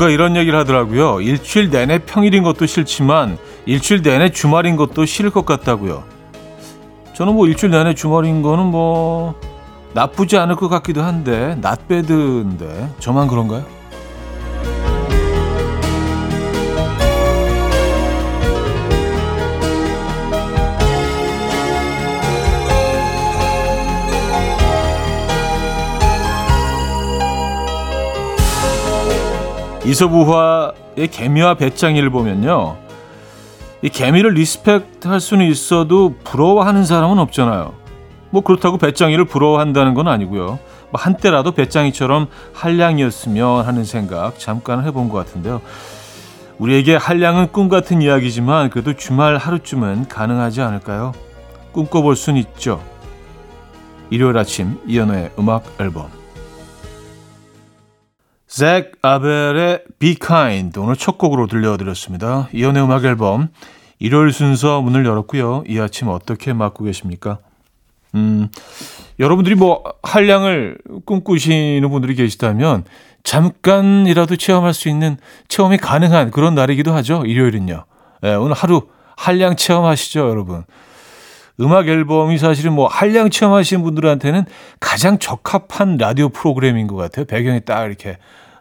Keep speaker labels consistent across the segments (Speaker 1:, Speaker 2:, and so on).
Speaker 1: 누군가 이런 얘기를 하더라고요. 일주일 내내 평일인 것도 싫지만 일주일 내내 주말인 것도 싫을 것 같다고요. 저는 뭐 일주일 내내 주말인 거는 뭐 나쁘지 않을 것 같기도 한데 낫배드인데 저만 그런가요? 이솝우화의 개미와 베짱이를 보면요. 이 개미를 respect 할 수는 있어도 부러워하는 사람은 없잖아요. 뭐 그렇다고 베짱이를 부러워한다는 건 아니고요. 뭐 한때라도 베짱이처럼 한량이었으면 하는 생각 잠깐 해본 것 같은데요. 우리에게 한량은 꿈 같은 이야기지만 그래도 주말 하루쯤은 가능하지 않을까요? 꿈꿔볼 순 있죠. 일요일 아침 이현우의 음악 앨범 잭 아벨의 Be Kind 오늘 첫 곡으로 들려드렸습니다. 이연의 음악 앨범 일요일 순서 문을 열었고요. 이 아침 어떻게 맞고 계십니까? 음, 여러분들이 뭐 한량을 꿈꾸시는 분들이 계시다면 잠깐이라도 체험할 수 있는 체험이 가능한 그런 날이기도 하죠. 일요일은요. 네, 오늘 하루 한량 체험하시죠, 여러분. 음악 앨범이 사실은 뭐 한량 체험 하시는 분들한테는 가장 적합한 라디오 프로그램인 것 같아요. 배경에 딱 이렇게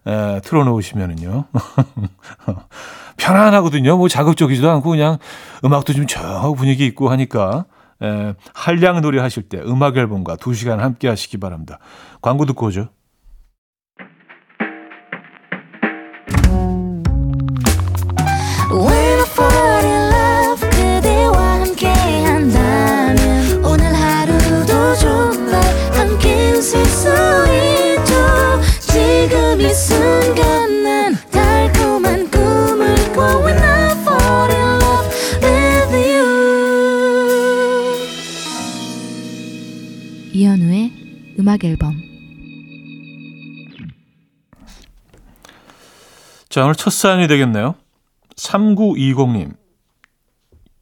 Speaker 1: 에, 틀어놓으시면은요. 편안하거든요. 뭐 자극적이지도 않고 그냥 음악도 좀 조용하고 분위기 있고 하니까 에, 한량 놀이 하실 때 음악 앨범과 2시간 함께 하시기 바랍니다. 광고 듣고 오죠.
Speaker 2: 음악 앨범
Speaker 1: 자, 오늘 첫 사연이 되겠네요. 3920님.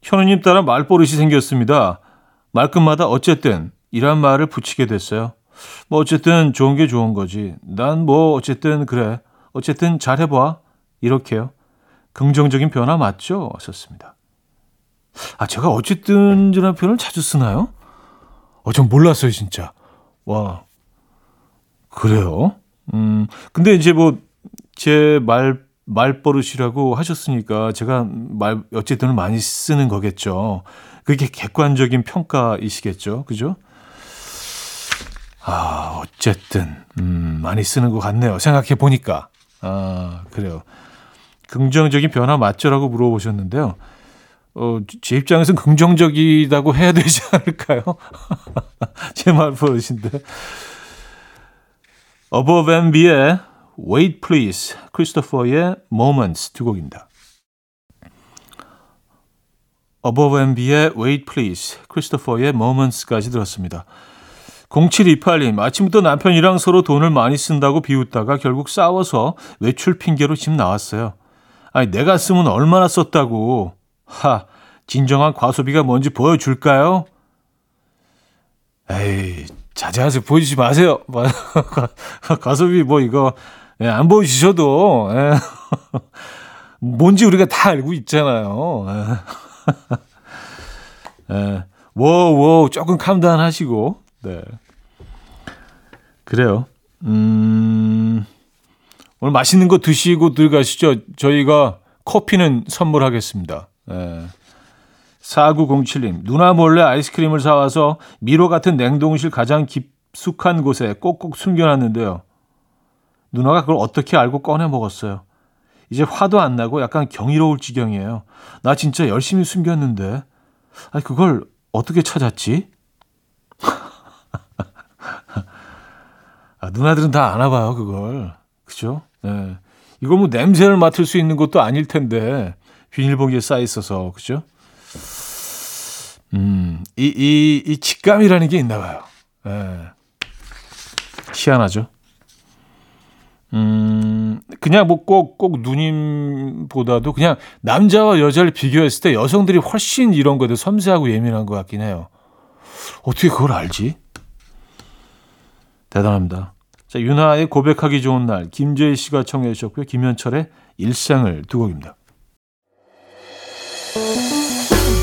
Speaker 1: 현우님 따라 말버릇이 생겼습니다. 말끝마다 어쨌든 이란 말을 붙이게 됐어요. 뭐 어쨌든 좋은 게 좋은 거지. 난 뭐 어쨌든 그래. 어쨌든 잘해봐. 이렇게요. 긍정적인 변화 맞죠? 하셨습니다. 아, 제가 어쨌든이라는 표현을 자주 쓰나요? 어, 전 몰랐어요, 진짜. 와, 그래요? 음, 근데 이제 뭐, 제 말, 말버릇이라고 하셨으니까 제가 말, 어쨌든 많이 쓰는 거겠죠. 그게 객관적인 평가이시겠죠. 그죠? 아, 어쨌든, 음, 많이 쓰는 것 같네요. 생각해 보니까. 아, 그래요. 긍정적인 변화 맞죠라고 물어보셨는데요. 어, 제 입장에서는 긍정적이라고 해야 되지 않을까요? 제 말 버릇인데. Above and Bey의 Wait Please, 크리스토퍼의 Moments 두 곡입니다. Above and Bey의 Wait Please, 크리스토퍼의 Moments까지 들었습니다. 0728님, 아침부터 남편이랑 서로 돈을 많이 쓴다고 비웃다가 결국 싸워서 외출 핑계로 집 나왔어요. 아니, 내가 쓰면 얼마나 썼다고. 하, 진정한 과소비가 뭔지 보여줄까요? 에이, 자제하세요. 보여주지 마세요. 과소비 뭐 이거 예, 안 보여주셔도 예. 뭔지 우리가 다 알고 있잖아요. 예. 예. 워워 조금 캄다운 하시고 네. 그래요. 음. 오늘 맛있는 거 드시고 들어가시죠. 저희가 커피는 선물하겠습니다. 예. 4907님, 누나 몰래 아이스크림을 사와서 미로 같은 냉동실 가장 깊숙한 곳에 꼭꼭 숨겨놨는데요. 누나가 그걸 어떻게 알고 꺼내 먹었어요. 이제 화도 안 나고 약간 경이로울 지경이에요. 나 진짜 열심히 숨겼는데. 아니, 그걸 어떻게 찾았지? 아, 누나들은 다 아나 봐요, 그걸. 그죠? 네. 이걸 뭐 냄새를 맡을 수 있는 것도 아닐 텐데, 비닐봉지에 쌓여 있어서, 그죠? 음, 이, 이, 이 직감이라는 게 있나 봐요. 예. 희한하죠. 음, 그냥 뭐 꼭, 꼭 누님보다도 그냥 남자와 여자를 비교했을 때 여성들이 훨씬 이런 거에 섬세하고 예민한 것 같긴 해요. 어떻게 그걸 알지? 대단합니다. 자, 윤하의 고백하기 좋은 날, 김재희 씨가 청해 주셨고요. 김현철의 일상을 두 곡입니다.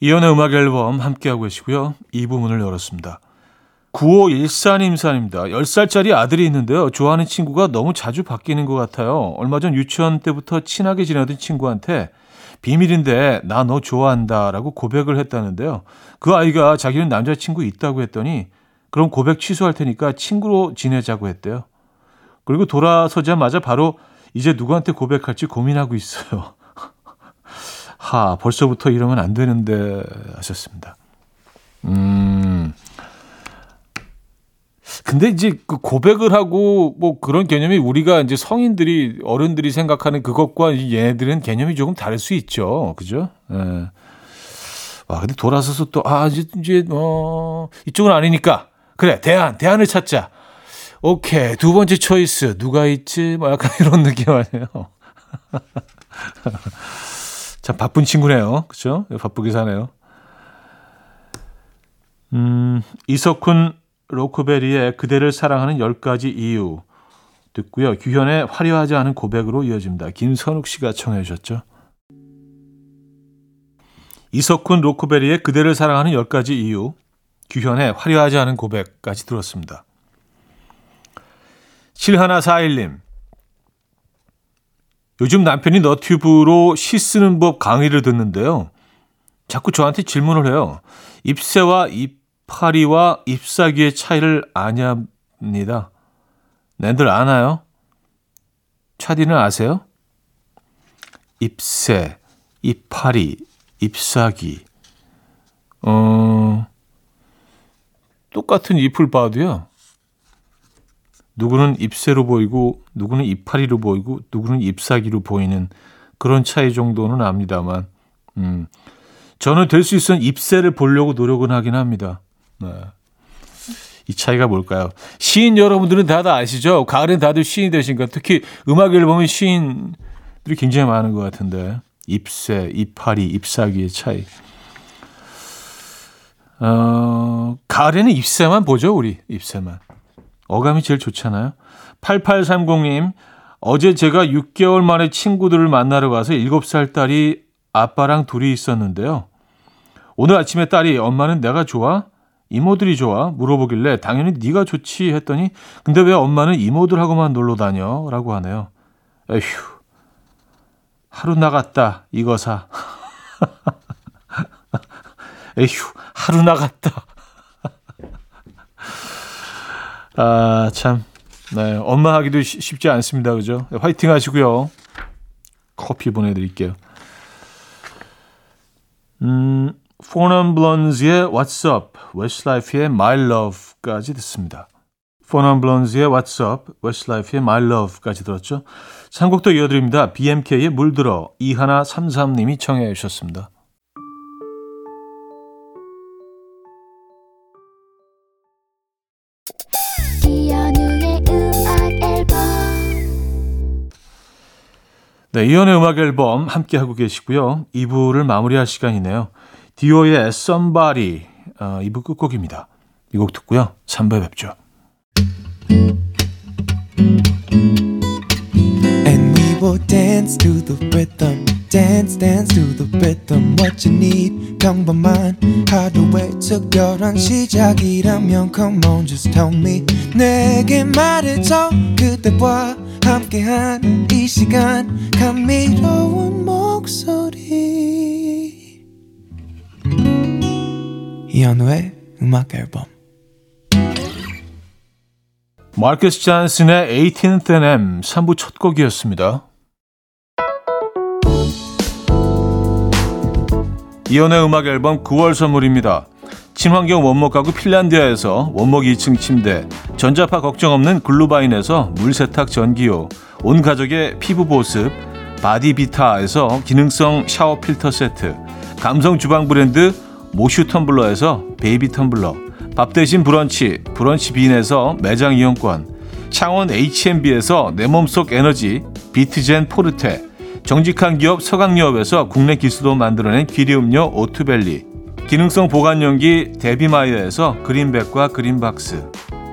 Speaker 1: 이연의 음악 앨범 함께하고 계시고요. 이 부분을 열었습니다. 9514님사입니다. 10살짜리 아들이 있는데요. 좋아하는 친구가 너무 자주 바뀌는 것 같아요. 얼마 전 유치원 때부터 친하게 지내던 친구한테 비밀인데 나 너 좋아한다 라고 고백을 했다는데요. 그 아이가 자기는 남자친구 있다고 했더니 그럼 고백 취소할 테니까 친구로 지내자고 했대요. 그리고 돌아서자마자 바로 이제 누구한테 고백할지 고민하고 있어요. 하, 벌써부터 이러면 안 되는데 하셨습니다. 음. 근데 이제 그 고백을 하고 뭐 그런 개념이 우리가 이제 성인들이 어른들이 생각하는 그것과 얘네들은 개념이 조금 다를 수 있죠. 그죠? 예. 와, 근데 돌아서서 또, 아, 이제, 이제, 어, 이쪽은 아니니까. 그래, 대안, 대안을 찾자. 오케이. 두 번째 초이스. 누가 있지? 뭐 약간 이런 느낌 아니에요. 참 바쁜 친구네요. 그렇죠? 바쁘게 사네요. 음, 이석훈 로코베리의 그대를 사랑하는 10가지 이유 듣고요. 규현의 화려하지 않은 고백으로 이어집니다. 김선욱 씨가 청해 주셨죠. 이석훈 로코베리의 그대를 사랑하는 10가지 이유 규현의 화려하지 않은 고백까지 들었습니다. 7141님 요즘 남편이 너튜브로 시 쓰는 법 강의를 듣는데요. 자꾸 저한테 질문을 해요. 잎새와 잎파리와 잎사귀의 차이를 아냐입니다. 낸들 아나요? 차디는 아세요? 잎새, 잎파리, 잎사귀. 어, 똑같은 잎을 봐도요. 누구는 잎새로 보이고 누구는 이파리로 보이고 누구는 잎사귀로 보이는 그런 차이 정도는 압니다만 음, 저는 될 수 있으면 잎새를 보려고 노력은 하긴 합니다. 네. 이 차이가 뭘까요? 시인 여러분들은 다들 아시죠? 가을엔 다들 시인이 되신가? 특히 음악 앨범에 시인들이 굉장히 많은 것 같은데 잎새, 이파리, 잎사귀의 차이. 어, 가을에는 잎새만 보죠, 우리 잎새만. 어감이 제일 좋잖아요. 8830님, 어제 제가 6개월 만에 친구들을 만나러 가서 7살 딸이 아빠랑 둘이 있었는데요. 오늘 아침에 딸이 엄마는 내가 좋아? 이모들이 좋아? 물어보길래 당연히 네가 좋지 했더니 근데 왜 엄마는 이모들하고만 놀러 다녀? 라고 하네요. 에휴, 하루 나갔다 이거 사. 에휴, 하루 나갔다. 아, 참. 네, 엄마 하기도 쉽지 않습니다. 그죠? 화이팅 하시고요. 커피 보내드릴게요. 음, 포 넌 블론즈의 What's Up, 웨스트라이프의 My Love까지 듣습니다. 포 넌 블론즈의 What's Up, 웨스트라이프의 My Love까지 들었죠. 한 곡 더 이어드립니다. BMK의 물들어, 이하나 33님이 청해 주셨습니다. 네, 이현우의 음악 앨범 함께 하고 계시고요. 2부를 마무리할 시간이네요. 디오의 Somebody 어, 2부 끝곡입니다. 이 곡 듣고요. 3부에 뵙죠. Will dance to the rhythm. dance dance to the rhythm what you need 평범한 하루의 특별한 시작이라면 come on just tell me 내게 말해줘 그대와 함께한 이 시간 감미로운 목소리 이현우의 음악 앨범 마르크스 잔슨의 18th NM 3부 첫 곡이었습니다. 이연의 음악 앨범 9월 선물입니다. 친환경 원목 가구 핀란디아에서 원목 2층 침대, 전자파 걱정 없는 글루바인에서 물세탁 전기요, 온 가족의 피부 보습, 바디비타에서 기능성 샤워 필터 세트, 감성 주방 브랜드 모슈 텀블러에서 베이비 텀블러, 밥 대신 브런치, 브런치 빈에서 매장 이용권, 창원 H&B에서 내 몸속 에너지, 비트젠 포르테, 정직한 기업 서강유업에서 국내 기수도 만들어낸 기리음료 오투벨리, 기능성 보관용기 데비마이어에서 그린백과 그린박스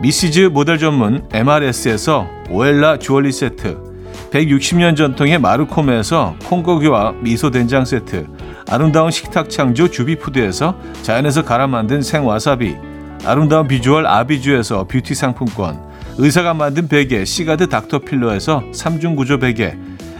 Speaker 1: 미시즈 모델 전문 MRS에서 오엘라 주얼리 세트 160년 전통의 마르코메에서 콩고기와 미소된장 세트 아름다운 식탁 창조 주비푸드에서 자연에서 갈아 만든 생와사비 아름다운 비주얼 아비주에서 뷰티 상품권 의사가 만든 베개 시가드 닥터필로에서 3중 구조 베개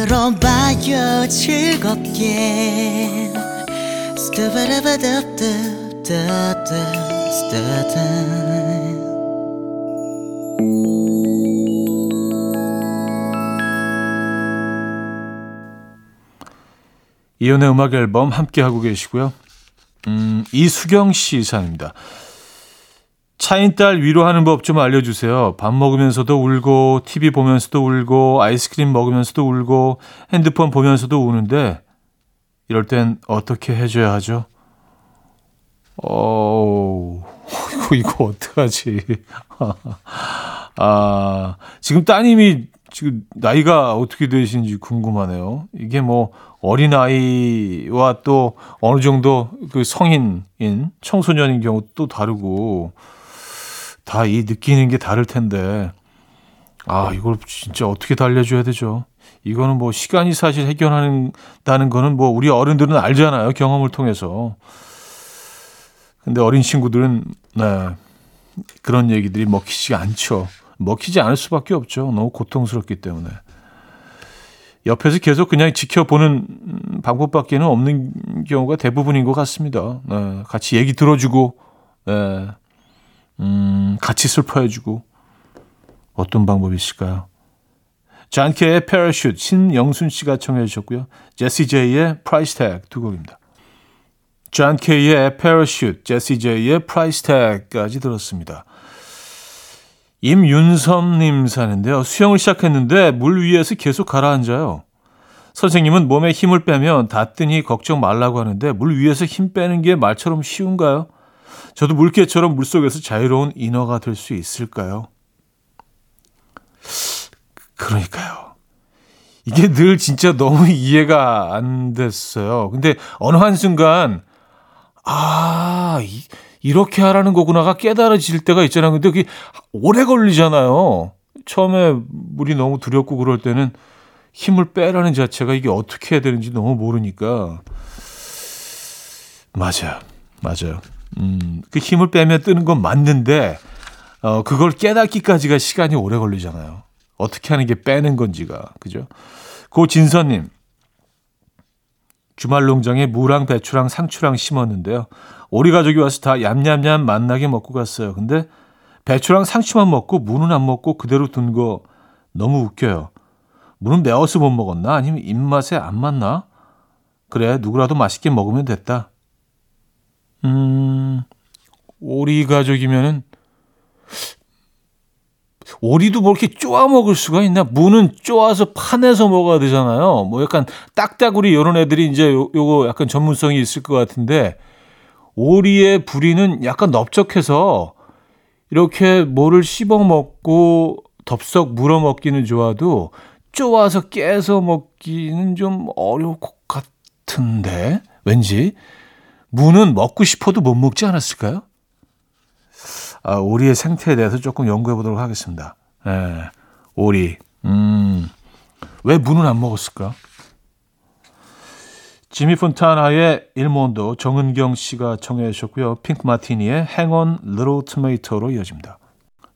Speaker 3: 들어봐요 즐겁게
Speaker 1: 이연의 음악 앨범 함께 하고 계시고요. 음, 이수경 씨 사연입니다. 차인 딸 위로하는 법 좀 알려주세요. 밥 먹으면서도 울고, TV 보면서도 울고, 아이스크림 먹으면서도 울고, 핸드폰 보면서도 우는데, 이럴 땐 어떻게 해줘야 하죠? 어, 이거, 이거 어떡하지. 아, 지금 따님이 지금 나이가 어떻게 되시는지 궁금하네요. 이게 뭐 어린아이와 또 어느 정도 그 성인인 청소년인 경우 또 다르고, 다 이 느끼는 게 다를 텐데 아 이걸 진짜 어떻게 달래줘야 되죠? 이거는 뭐 시간이 사실 해결하는다는 거는 뭐 우리 어른들은 알잖아요 경험을 통해서. 근데 어린 친구들은 네 그런 얘기들이 먹히지 않죠. 먹히지 않을 수밖에 없죠. 너무 고통스럽기 때문에. 옆에서 계속 그냥 지켜보는 방법밖에는 없는 경우가 대부분인 것 같습니다. 네, 같이 얘기 들어주고, 네, 음, 같이 슬퍼해주고 어떤 방법이 있을까요? 존 케이의 Parachute 신영순 씨가 청해 주셨고요. 제시 제이의 Price Tag 두 곡입니다. 존 케이의 Parachute, 제시 제이의 Price Tag까지 들었습니다. 임윤섬님 사는데요. 수영을 시작했는데 물 위에서 계속 가라앉아요. 선생님은 몸에 힘을 빼면 뜬다더니 걱정 말라고 하는데 물 위에서 힘 빼는 게 말처럼 쉬운가요? 저도 물개처럼 물속에서 자유로운 인어가 될 수 있을까요? 그러니까요. 이게 늘 진짜 너무 이해가 안 됐어요. 근데 어느 한순간, 아, 이, 이렇게 하라는 거구나가 깨달아질 때가 있잖아요. 근데 그게 오래 걸리잖아요. 처음에 물이 너무 두렵고 그럴 때는 힘을 빼라는 자체가 이게 어떻게 해야 되는지 너무 모르니까. 맞아요. 맞아요. 음, 그 힘을 빼면 뜨는 건 맞는데, 어, 그걸 깨닫기까지가 시간이 오래 걸리잖아요. 어떻게 하는 게 빼는 건지가. 그죠? 고진선님. 주말 농장에 무랑 배추랑 상추랑 심었는데요. 오리 가족이 와서 다 얌얌얌 맛나게 먹고 갔어요. 근데 배추랑 상추만 먹고 무는 안 먹고 그대로 둔 거 너무 웃겨요. 무는 매워서 못 먹었나? 아니면 입맛에 안 맞나? 그래, 누구라도 맛있게 먹으면 됐다. 음, 오리 가족이면은 오리도 뭐 이렇게 쪼아 먹을 수가 있나? 무는 쪼아서 파내서 먹어야 되잖아요. 뭐 약간 딱따구리 이런 애들이 이제 요, 요거 약간 전문성이 있을 것 같은데 오리의 부리는 약간 넓적해서 이렇게 뭐를 씹어 먹고 덥석 물어 먹기는 좋아도 쪼아서 깨서 먹기는 좀 어려울 것 같은데 왠지 무는 먹고 싶어도 못 먹지 않았을까요? 아, 오리의 생태에 대해서 조금 연구해 보도록 하겠습니다. 예, 오리. 음, 왜 무는 안 먹었을까? 지미 폰타나의 Il Mondo 정은경 씨가 청해 주셨고요. 핑크 마티니의 Hang On Little Tomato로 이어집니다.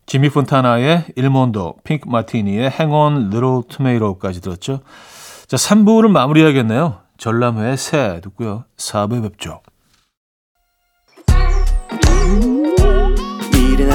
Speaker 1: 지미 폰타나의 Il Mondo, 핑크 마티니의 Hang On Little Tomato까지 들었죠. 자, 3부를 마무리해야겠네요. 전람회의 새 듣고요. 4부에 뵙죠.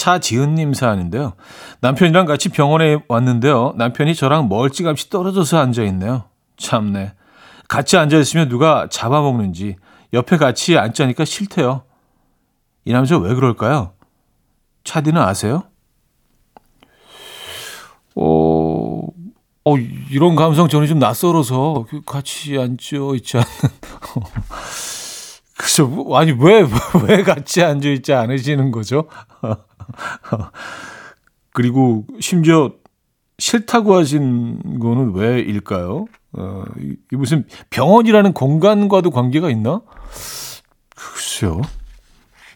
Speaker 1: 차지은님 사연인데요. 남편이랑 같이 병원에 왔는데요. 남편이 저랑 멀찌감치 떨어져서 앉아있네요. 참네. 같이 앉아있으면 누가 잡아먹는지 옆에 같이 앉자니까 싫대요. 이 남자 왜 그럴까요? 차디는 아세요? 어, 어, 이런 감성 저는 좀 낯설어서 같이 앉아 있지 않는. 그죠? 아니, 왜, 왜 같이 앉아 있지 않으시는 거죠? 그리고 심지어 싫다고 하신 거는 왜일까요? 어, 이 무슨 병원이라는 공간과도 관계가 있나? 글쎄요.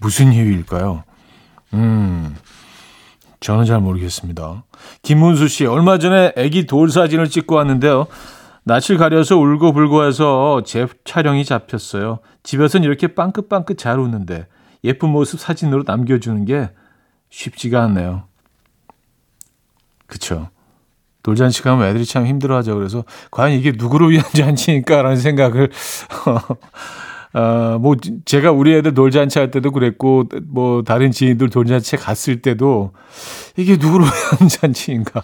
Speaker 1: 무슨 이유일까요? 음, 저는 잘 모르겠습니다. 김문수 씨, 얼마 전에 아기 돌 사진을 찍고 왔는데요. 낯을 가려서 울고 불고 해서 제 촬영이 잡혔어요. 집에서는 이렇게 빵긋빵긋 잘 웃는데 예쁜 모습 사진으로 남겨주는 게 쉽지가 않네요. 그쵸. 돌잔치 가면 애들이 참 힘들어하죠. 그래서 과연 이게 누구를 위한 잔치인가라는 생각을 어, 뭐 제가 우리 애들 돌잔치 할 때도 그랬고 뭐 다른 지인들 돌잔치에 갔을 때도 이게 누구를 위한 잔치인가?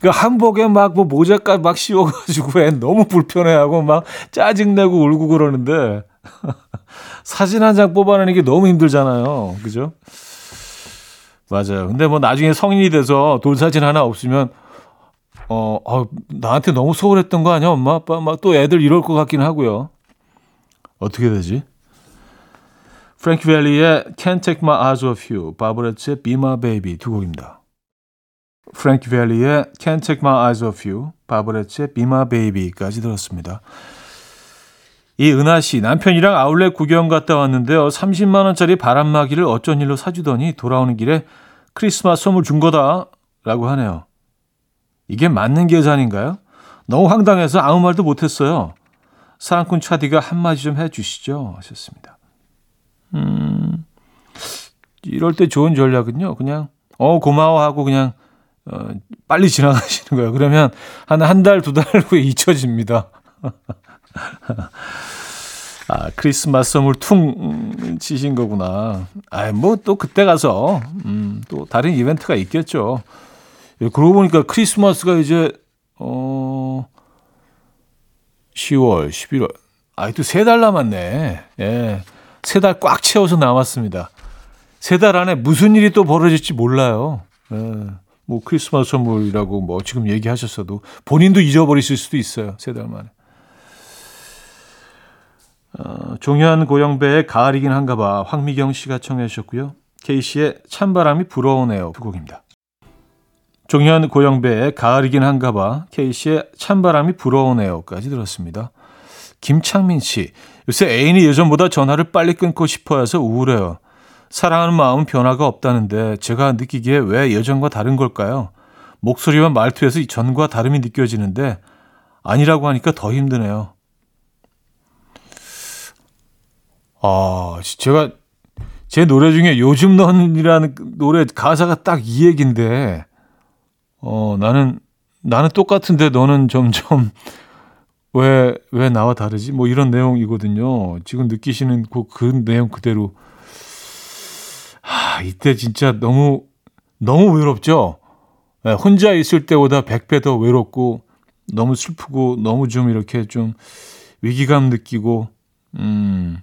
Speaker 1: 그 한복에 막 뭐 모자까지 막 씌워가지고 애 너무 불편해하고 막 짜증내고 울고 그러는데 사진 한 장 뽑아내는 게 너무 힘들잖아요. 그죠? 맞아요. 근데 뭐 나중에 성인이 돼서 돌사진 하나 없으면 어, 어 나한테 너무 소홀했던 거 아니야, 엄마 아빠 막 또 애들 이럴 것 같긴 하고요. 어떻게 되지? 프랭키 벨리의 Can't Take My Eyes Off You, 바브레츠의 Be My Baby 두 곡입니다. 프랭키 벨리의 Can't Take My Eyes Off You, 바브레츠의 Be My Baby까지 들었습니다. 이 은하 씨 남편이랑 아울렛 구경 갔다 왔는데요. 30만 원짜리 바람막이를 어쩐 일로 사주더니 돌아오는 길에 크리스마스 선물 준 거다라고 하네요. 이게 맞는 계산인가요? 너무 황당해서 아무 말도 못했어요. 사랑꾼 차디가 한마디 좀 해주시죠. 하셨습니다. 음, 이럴 때 좋은 전략은요. 그냥 어 고마워하고 그냥 어, 빨리 지나가시는 거예요. 그러면 한 한 달, 두 달 후에 잊혀집니다. 아, 크리스마스 선물 퉁 치신 거구나. 아, 뭐 또 그때 가서 음, 또 다른 이벤트가 있겠죠. 예, 그러고 보니까 크리스마스가 이제 어 10월, 11월. 아, 또세 달 남았네. 예. 세 달 꽉 채워서 남았습니다. 세 달 안에 무슨 일이 또 벌어질지 몰라요. 예. 뭐 크리스마스 선물이라고 뭐 지금 얘기하셨어도 본인도 잊어버리실 수도 있어요. 세 달 만에. 어, 종현 고영배의 가을이긴 한가 봐 황미경 씨가 청해 주셨고요. 케이씨의 찬바람이 불어오네요. 두 곡입니다. 종현 고영배의 가을이긴 한가 봐 케이씨의 찬바람이 불어오네요까지 들었습니다. 김창민 씨, 요새 애인이 예전보다 전화를 빨리 끊고 싶어 해서 우울해요. 사랑하는 마음은 변화가 없다는데 제가 느끼기에 왜 예전과 다른 걸까요? 목소리와 말투에서 전과 다름이 느껴지는데 아니라고 하니까 더 힘드네요. 아, 제가 제 노래 중에 요즘 넌이라는 노래 가사가 딱 이 얘긴데, 어, 나는, 나는 똑같은데 너는 점점 왜, 왜 나와 다르지? 뭐 이런 내용이거든요. 지금 느끼시는 그, 그 내용 그대로. 하, 이때 진짜 너무, 너무 외롭죠? 네, 혼자 있을 때보다 100배 더 외롭고, 너무 슬프고 너무 좀 이렇게 좀 위기감 느끼고 음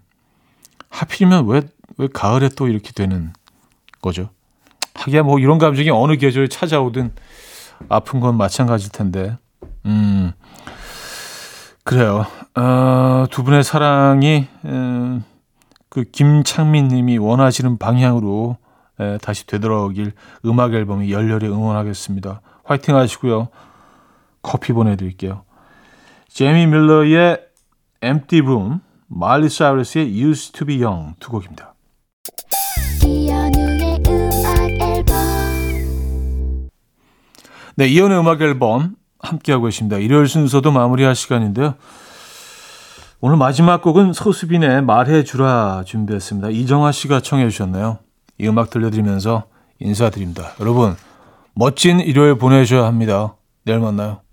Speaker 1: 하필이면 왜 왜 가을에 또 이렇게 되는 거죠? 하기야 뭐 이런 감정이 어느 계절에 찾아오든 아픈 건 마찬가지일 텐데. 음. 그래요. 어, 두 분의 사랑이 음, 그 김창민 님이 원하시는 방향으로 에, 다시 되돌아오길 음악 앨범이 열렬히 응원하겠습니다. 화이팅 하시고요. 커피 보내드릴게요. 제미 밀러의 Empty Room, 마일리 사이러스의 Used to be Young 두 곡입니다. 네, 이연의 음악 앨범 함께하고 계십니다. 일요일 순서도 마무리할 시간인데요. 오늘 마지막 곡은 소수빈의 말해주라 준비했습니다. 이정아 씨가 청해 주셨네요. 이 음악 들려드리면서 인사드립니다. 여러분, 멋진 일요일 보내셔야 합니다. 내일 만나요.